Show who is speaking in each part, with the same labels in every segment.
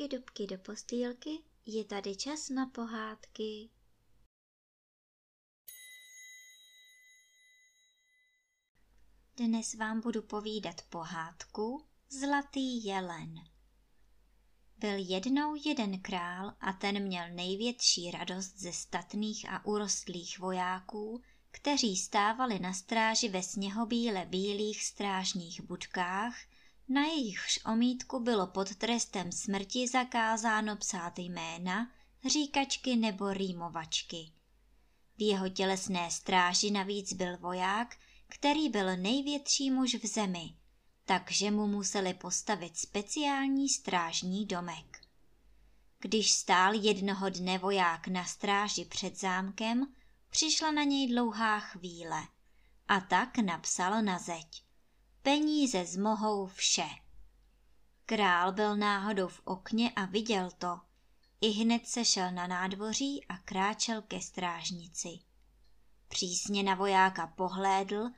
Speaker 1: dubky, dubky do postýlky, je tady čas na pohádky. Dnes vám budu povídat pohádku Zlatý jelen. Byl jednou jeden král a ten měl největší radost ze statných a urostlých vojáků, kteří stávali na stráži ve sněhobíle bílých strážních budkách na jejichž omítku bylo pod trestem smrti zakázáno psát jména, říkačky nebo rýmovačky. V jeho tělesné stráži navíc byl voják, který byl největší muž v zemi, takže mu museli postavit speciální strážní domek. Když stál jednoho dne voják na stráži před zámkem, přišla na něj dlouhá chvíle a tak napsal na zeď. Peníze zmohou vše. Král byl náhodou v okně a viděl to. I hned se šel na nádvoří a kráčel ke strážnici. Přísně na vojáka pohlédl,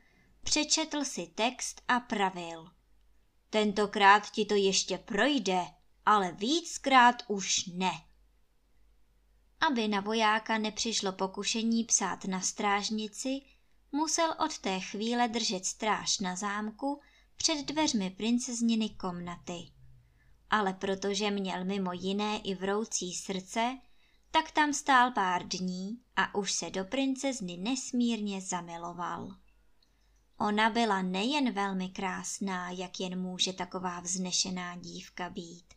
Speaker 1: přečetl si text a pravil. Tentokrát ti to ještě projde, ale víckrát už ne. Aby na vojáka nepřišlo pokušení psát na strážnici, musel od té chvíle držet stráž na zámku před dveřmi princezniny komnaty. Ale protože měl mimo jiné i vroucí srdce, tak tam stál pár dní a už se do princezny nesmírně zamiloval. Ona byla nejen velmi krásná, jak jen může taková vznešená dívka být,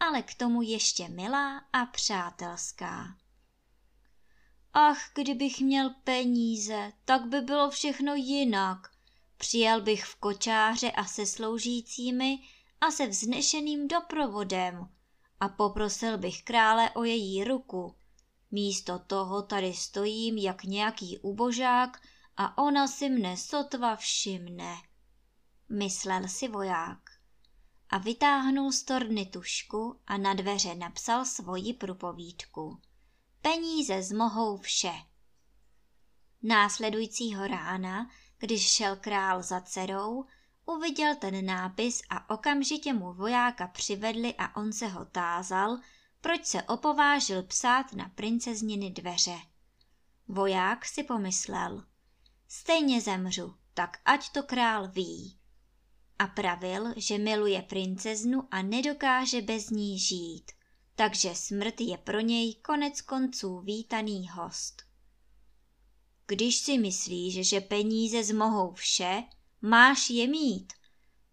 Speaker 1: ale k tomu ještě milá a přátelská. Ach, kdybych měl peníze, tak by bylo všechno jinak. Přijel bych v kočáře a se sloužícími a se vznešeným doprovodem a poprosil bych krále o její ruku. Místo toho tady stojím jak nějaký ubožák a ona si mne sotva všimne. Myslel si voják a vytáhnul z torny tušku a na dveře napsal svoji průpovídku. Peníze zmohou vše. Následujícího rána, když šel král za dcerou, uviděl ten nápis a okamžitě mu vojáka přivedli a on se ho tázal, proč se opovážil psát na princezniny dveře. Voják si pomyslel, stejně zemřu, tak ať to král ví. A pravil, že miluje princeznu a nedokáže bez ní žít takže smrt je pro něj konec konců vítaný host. Když si myslíš, že peníze zmohou vše, máš je mít,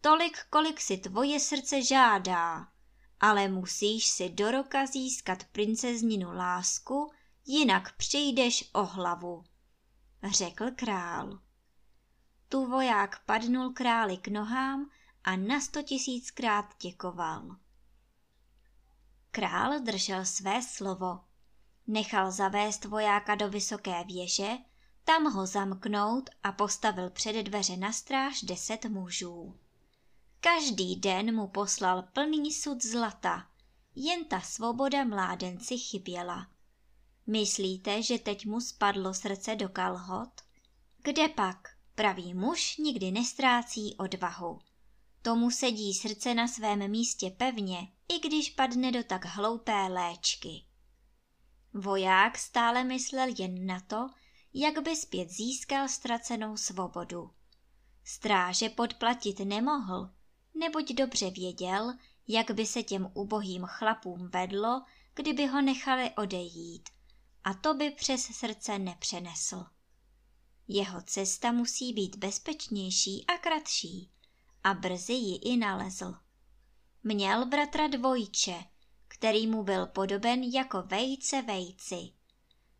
Speaker 1: tolik, kolik si tvoje srdce žádá, ale musíš si do roka získat princezninu lásku, jinak přijdeš o hlavu, řekl král. Tu voják padnul králi k nohám a na sto tisíckrát děkoval. Král držel své slovo. Nechal zavést vojáka do vysoké věže, tam ho zamknout a postavil před dveře na stráž deset mužů. Každý den mu poslal plný sud zlata, jen ta svoboda mládenci chyběla. Myslíte, že teď mu spadlo srdce do kalhot? Kde pak? Pravý muž nikdy nestrácí odvahu. Tomu sedí srdce na svém místě pevně, i když padne do tak hloupé léčky. Voják stále myslel jen na to, jak by zpět získal ztracenou svobodu. Stráže podplatit nemohl, neboť dobře věděl, jak by se těm ubohým chlapům vedlo, kdyby ho nechali odejít, a to by přes srdce nepřenesl. Jeho cesta musí být bezpečnější a kratší, a brzy ji i nalezl. Měl bratra dvojče, který mu byl podoben jako vejce vejci.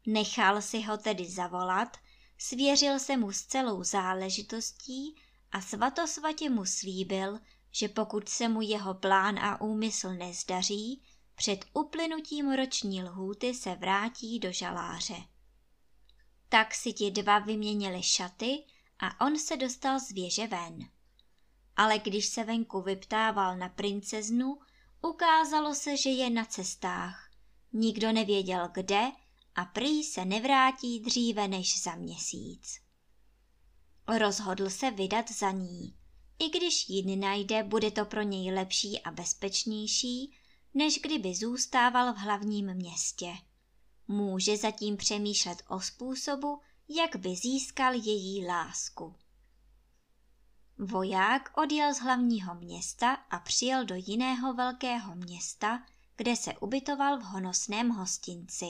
Speaker 1: Nechal si ho tedy zavolat, svěřil se mu s celou záležitostí a svatosvatě mu slíbil, že pokud se mu jeho plán a úmysl nezdaří, před uplynutím roční lhůty se vrátí do žaláře. Tak si ti dva vyměnili šaty a on se dostal z věže ven ale když se venku vyptával na princeznu, ukázalo se, že je na cestách. Nikdo nevěděl kde a prý se nevrátí dříve než za měsíc. Rozhodl se vydat za ní. I když ji najde, bude to pro něj lepší a bezpečnější, než kdyby zůstával v hlavním městě. Může zatím přemýšlet o způsobu, jak by získal její lásku. Voják odjel z hlavního města a přijel do jiného velkého města, kde se ubytoval v honosném hostinci.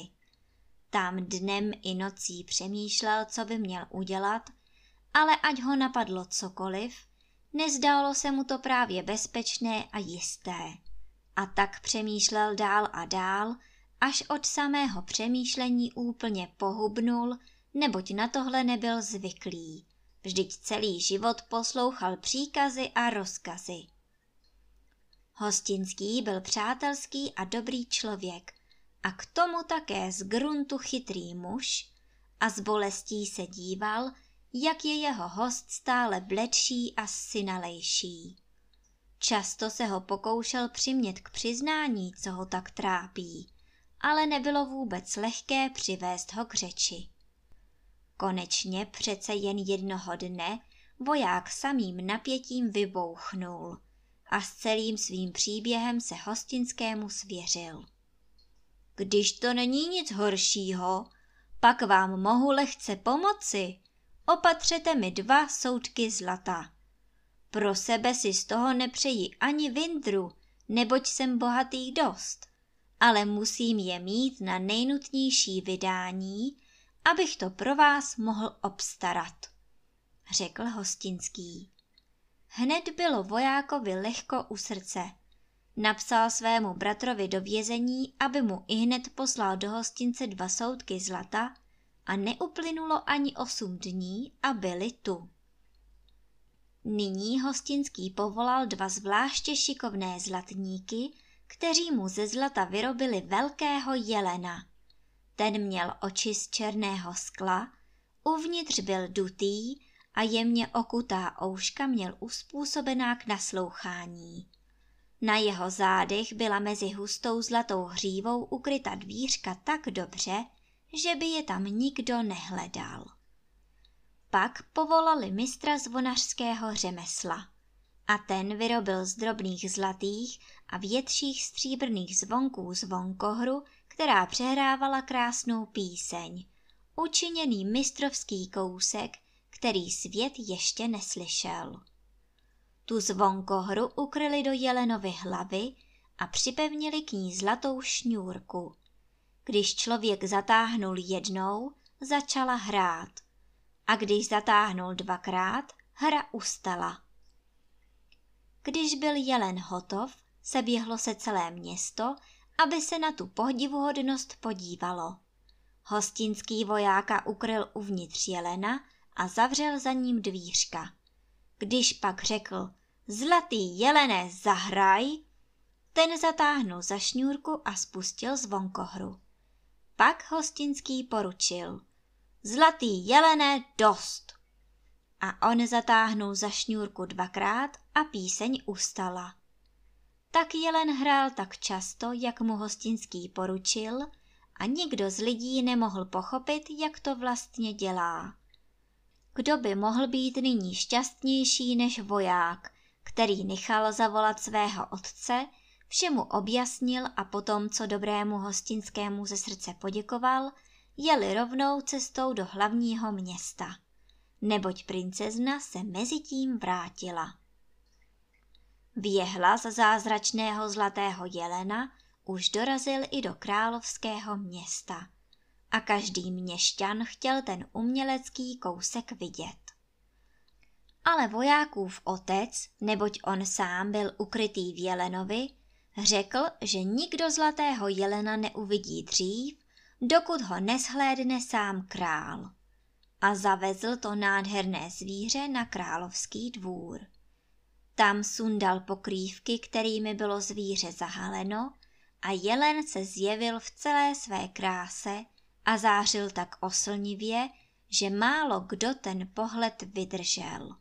Speaker 1: Tam dnem i nocí přemýšlel, co by měl udělat, ale ať ho napadlo cokoliv, nezdálo se mu to právě bezpečné a jisté. A tak přemýšlel dál a dál, až od samého přemýšlení úplně pohubnul, neboť na tohle nebyl zvyklý. Vždyť celý život poslouchal příkazy a rozkazy. Hostinský byl přátelský a dobrý člověk a k tomu také z gruntu chytrý muž a z bolestí se díval, jak je jeho host stále bledší a synalejší. Často se ho pokoušel přimět k přiznání, co ho tak trápí, ale nebylo vůbec lehké přivést ho k řeči. Konečně přece jen jednoho dne voják samým napětím vybouchnul a s celým svým příběhem se hostinskému svěřil. Když to není nic horšího, pak vám mohu lehce pomoci. Opatřete mi dva soudky zlata. Pro sebe si z toho nepřeji ani vindru, neboť jsem bohatý dost, ale musím je mít na nejnutnější vydání, abych to pro vás mohl obstarat, řekl hostinský. Hned bylo vojákovi lehko u srdce. Napsal svému bratrovi do vězení, aby mu hned poslal do hostince dva soudky zlata a neuplynulo ani osm dní a byli tu. Nyní hostinský povolal dva zvláště šikovné zlatníky, kteří mu ze zlata vyrobili velkého jelena. Ten měl oči z černého skla, uvnitř byl dutý a jemně okutá ouška měl uspůsobená k naslouchání. Na jeho zádech byla mezi hustou zlatou hřívou ukryta dvířka tak dobře, že by je tam nikdo nehledal. Pak povolali mistra zvonařského řemesla a ten vyrobil z drobných zlatých a větších stříbrných zvonků zvonkohru, která přehrávala krásnou píseň, učiněný mistrovský kousek, který svět ještě neslyšel. Tu zvonkohru ukryli do jelenovy hlavy a připevnili k ní zlatou šňůrku. Když člověk zatáhnul jednou, začala hrát. A když zatáhnul dvakrát, hra ustala. Když byl jelen hotov, seběhlo se celé město, aby se na tu pohdivuhodnost podívalo. Hostinský vojáka ukryl uvnitř jelena a zavřel za ním dvířka. Když pak řekl, zlatý jelené, zahraj, ten zatáhnul za šňůrku a spustil zvonkohru. Pak hostinský poručil, zlatý jelené, dost. A on zatáhnul za šňůrku dvakrát a píseň ustala. Tak jelen hrál tak často, jak mu hostinský poručil, a nikdo z lidí nemohl pochopit, jak to vlastně dělá. Kdo by mohl být nyní šťastnější než voják, který nechal zavolat svého otce, všemu objasnil a potom, co dobrému hostinskému ze srdce poděkoval, jeli rovnou cestou do hlavního města. Neboť princezna se mezi tím vrátila. Věhla z zázračného zlatého jelena už dorazil i do královského města a každý měšťan chtěl ten umělecký kousek vidět. Ale vojákův otec, neboť on sám byl ukrytý v jelenovi, řekl, že nikdo zlatého jelena neuvidí dřív, dokud ho neshlédne sám král. A zavezl to nádherné zvíře na královský dvůr. Tam sundal pokrývky, kterými bylo zvíře zahaleno, a jelen se zjevil v celé své kráse a zářil tak oslnivě, že málo kdo ten pohled vydržel.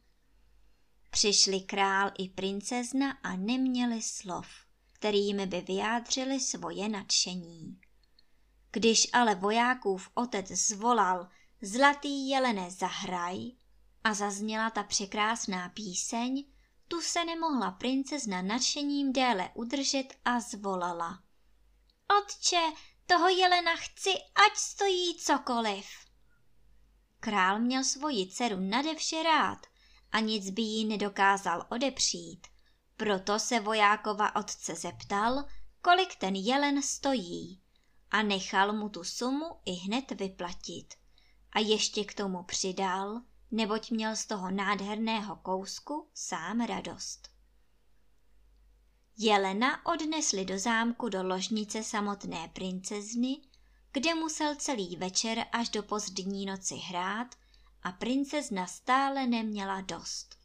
Speaker 1: Přišli král i princezna a neměli slov, kterými by vyjádřili svoje nadšení. Když ale vojákův otec zvolal Zlatý jelene zahraj a zazněla ta překrásná píseň, tu se nemohla princezna nadšením déle udržet a zvolala. Otče, toho jelena chci, ať stojí cokoliv. Král měl svoji dceru nadevše rád a nic by jí nedokázal odepřít. Proto se vojákova otce zeptal, kolik ten jelen stojí a nechal mu tu sumu i hned vyplatit. A ještě k tomu přidal, neboť měl z toho nádherného kousku sám radost. Jelena odnesli do zámku do ložnice samotné princezny, kde musel celý večer až do pozdní noci hrát a princezna stále neměla dost.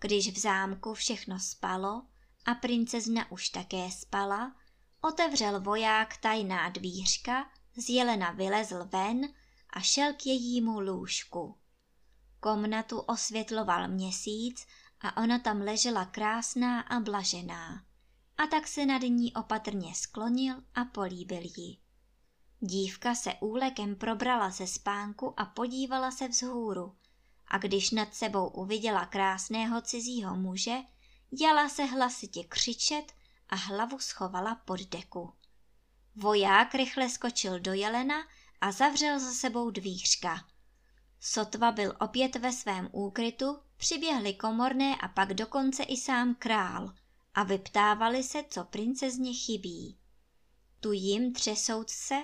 Speaker 1: Když v zámku všechno spalo a princezna už také spala, otevřel voják tajná dvířka, z jelena vylezl ven a šel k jejímu lůžku. Komnatu osvětloval měsíc a ona tam ležela krásná a blažená. A tak se nad ní opatrně sklonil a políbil ji. Dívka se úlekem probrala ze spánku a podívala se vzhůru. A když nad sebou uviděla krásného cizího muže, jala se hlasitě křičet a hlavu schovala pod deku. Voják rychle skočil do jelena a zavřel za sebou dvířka. Sotva byl opět ve svém úkrytu, přiběhli komorné a pak dokonce i sám král a vyptávali se, co princezně chybí. Tu jim třesouc se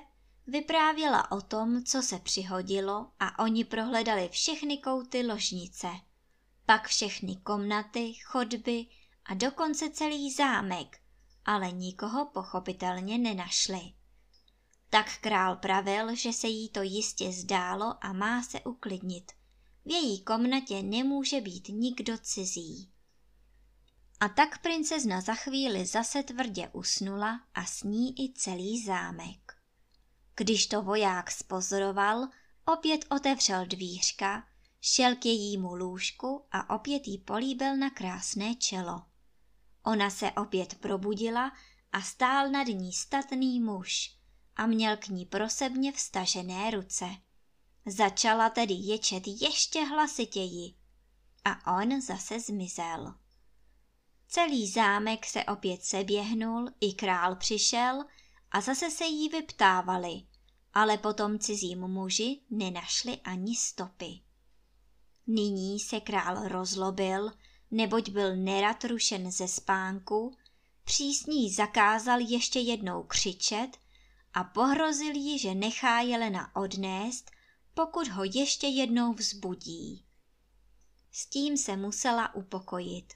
Speaker 1: vyprávěla o tom, co se přihodilo a oni prohledali všechny kouty ložnice. Pak všechny komnaty, chodby a dokonce celý zámek, ale nikoho pochopitelně nenašli. Tak král pravil, že se jí to jistě zdálo a má se uklidnit. V její komnatě nemůže být nikdo cizí. A tak princezna za chvíli zase tvrdě usnula a s ní i celý zámek. Když to voják spozoroval, opět otevřel dvířka, šel k jejímu lůžku a opět jí políbil na krásné čelo. Ona se opět probudila a stál nad ní statný muž a měl k ní prosebně vstažené ruce. Začala tedy ječet ještě hlasitěji a on zase zmizel. Celý zámek se opět seběhnul, i král přišel a zase se jí vyptávali, ale potom cizím muži nenašli ani stopy. Nyní se král rozlobil, neboť byl nerad rušen ze spánku, přísní zakázal ještě jednou křičet a pohrozil jí, že nechá Jelena odnést, pokud ho ještě jednou vzbudí. S tím se musela upokojit.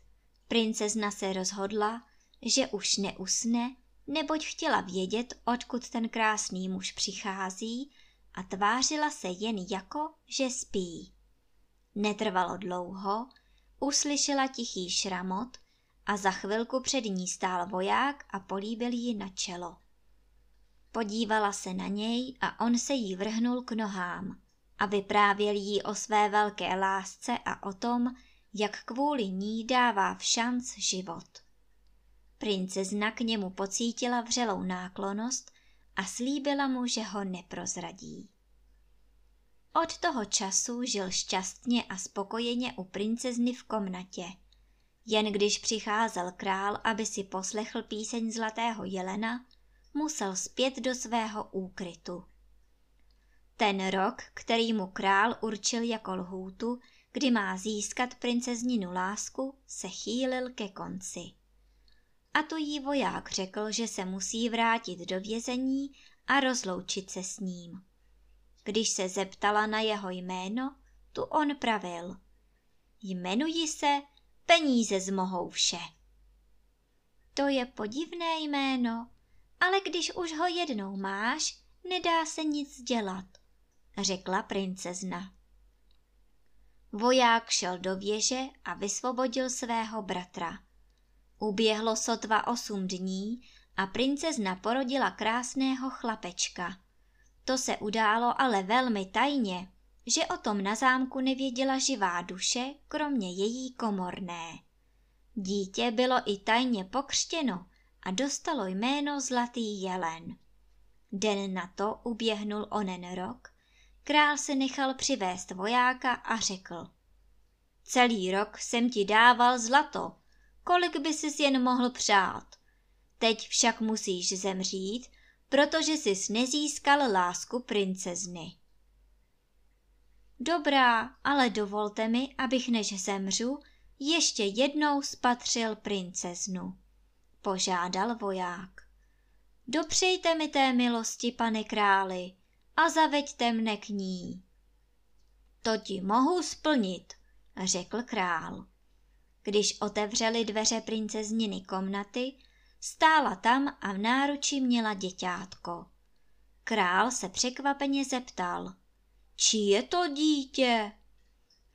Speaker 1: Princezna se rozhodla, že už neusne, neboť chtěla vědět, odkud ten krásný muž přichází a tvářila se jen jako, že spí. Netrvalo dlouho, uslyšela tichý šramot a za chvilku před ní stál voják a políbil ji na čelo. Podívala se na něj a on se jí vrhnul k nohám a vyprávěl jí o své velké lásce a o tom, jak kvůli ní dává v šanc život. Princezna k němu pocítila vřelou náklonost a slíbila mu, že ho neprozradí. Od toho času žil šťastně a spokojeně u princezny v komnatě. Jen když přicházel král, aby si poslechl píseň Zlatého jelena, musel zpět do svého úkrytu. Ten rok, který mu král určil jako lhůtu, kdy má získat princezninu lásku, se chýlil ke konci. A to jí voják řekl, že se musí vrátit do vězení a rozloučit se s ním. Když se zeptala na jeho jméno, tu on pravil. Jmenuji se Peníze zmohou vše. To je podivné jméno, ale když už ho jednou máš, nedá se nic dělat, řekla princezna. Voják šel do věže a vysvobodil svého bratra. Uběhlo sotva osm dní a princezna porodila krásného chlapečka. To se událo ale velmi tajně, že o tom na zámku nevěděla živá duše, kromě její komorné. Dítě bylo i tajně pokřtěno a dostalo jméno Zlatý jelen. Den na to uběhnul onen rok, král se nechal přivést vojáka a řekl. Celý rok jsem ti dával zlato, kolik by si jen mohl přát. Teď však musíš zemřít, protože jsi nezískal lásku princezny. Dobrá, ale dovolte mi, abych než zemřu, ještě jednou spatřil princeznu. Požádal voják. Dopřejte mi té milosti, pane králi, a zaveďte mne k ní. To ti mohu splnit, řekl král. Když otevřeli dveře princezniny komnaty, stála tam a v náruči měla děťátko. Král se překvapeně zeptal, či je to dítě?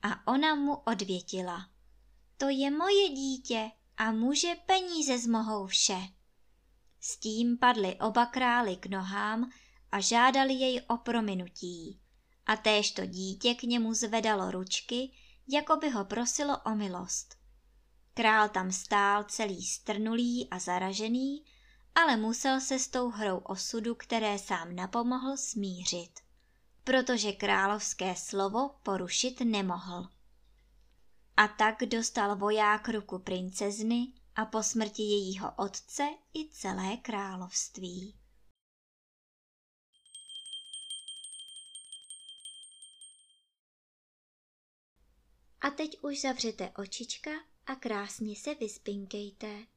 Speaker 1: A ona mu odvětila, to je moje dítě a muže peníze zmohou vše. S tím padli oba králi k nohám a žádali jej o prominutí. A též to dítě k němu zvedalo ručky, jako by ho prosilo o milost. Král tam stál celý strnulý a zaražený, ale musel se s tou hrou osudu, které sám napomohl, smířit, protože královské slovo porušit nemohl. A tak dostal voják ruku princezny a po smrti jejího otce i celé království. A teď už zavřete očička a krásně se vyspinkejte.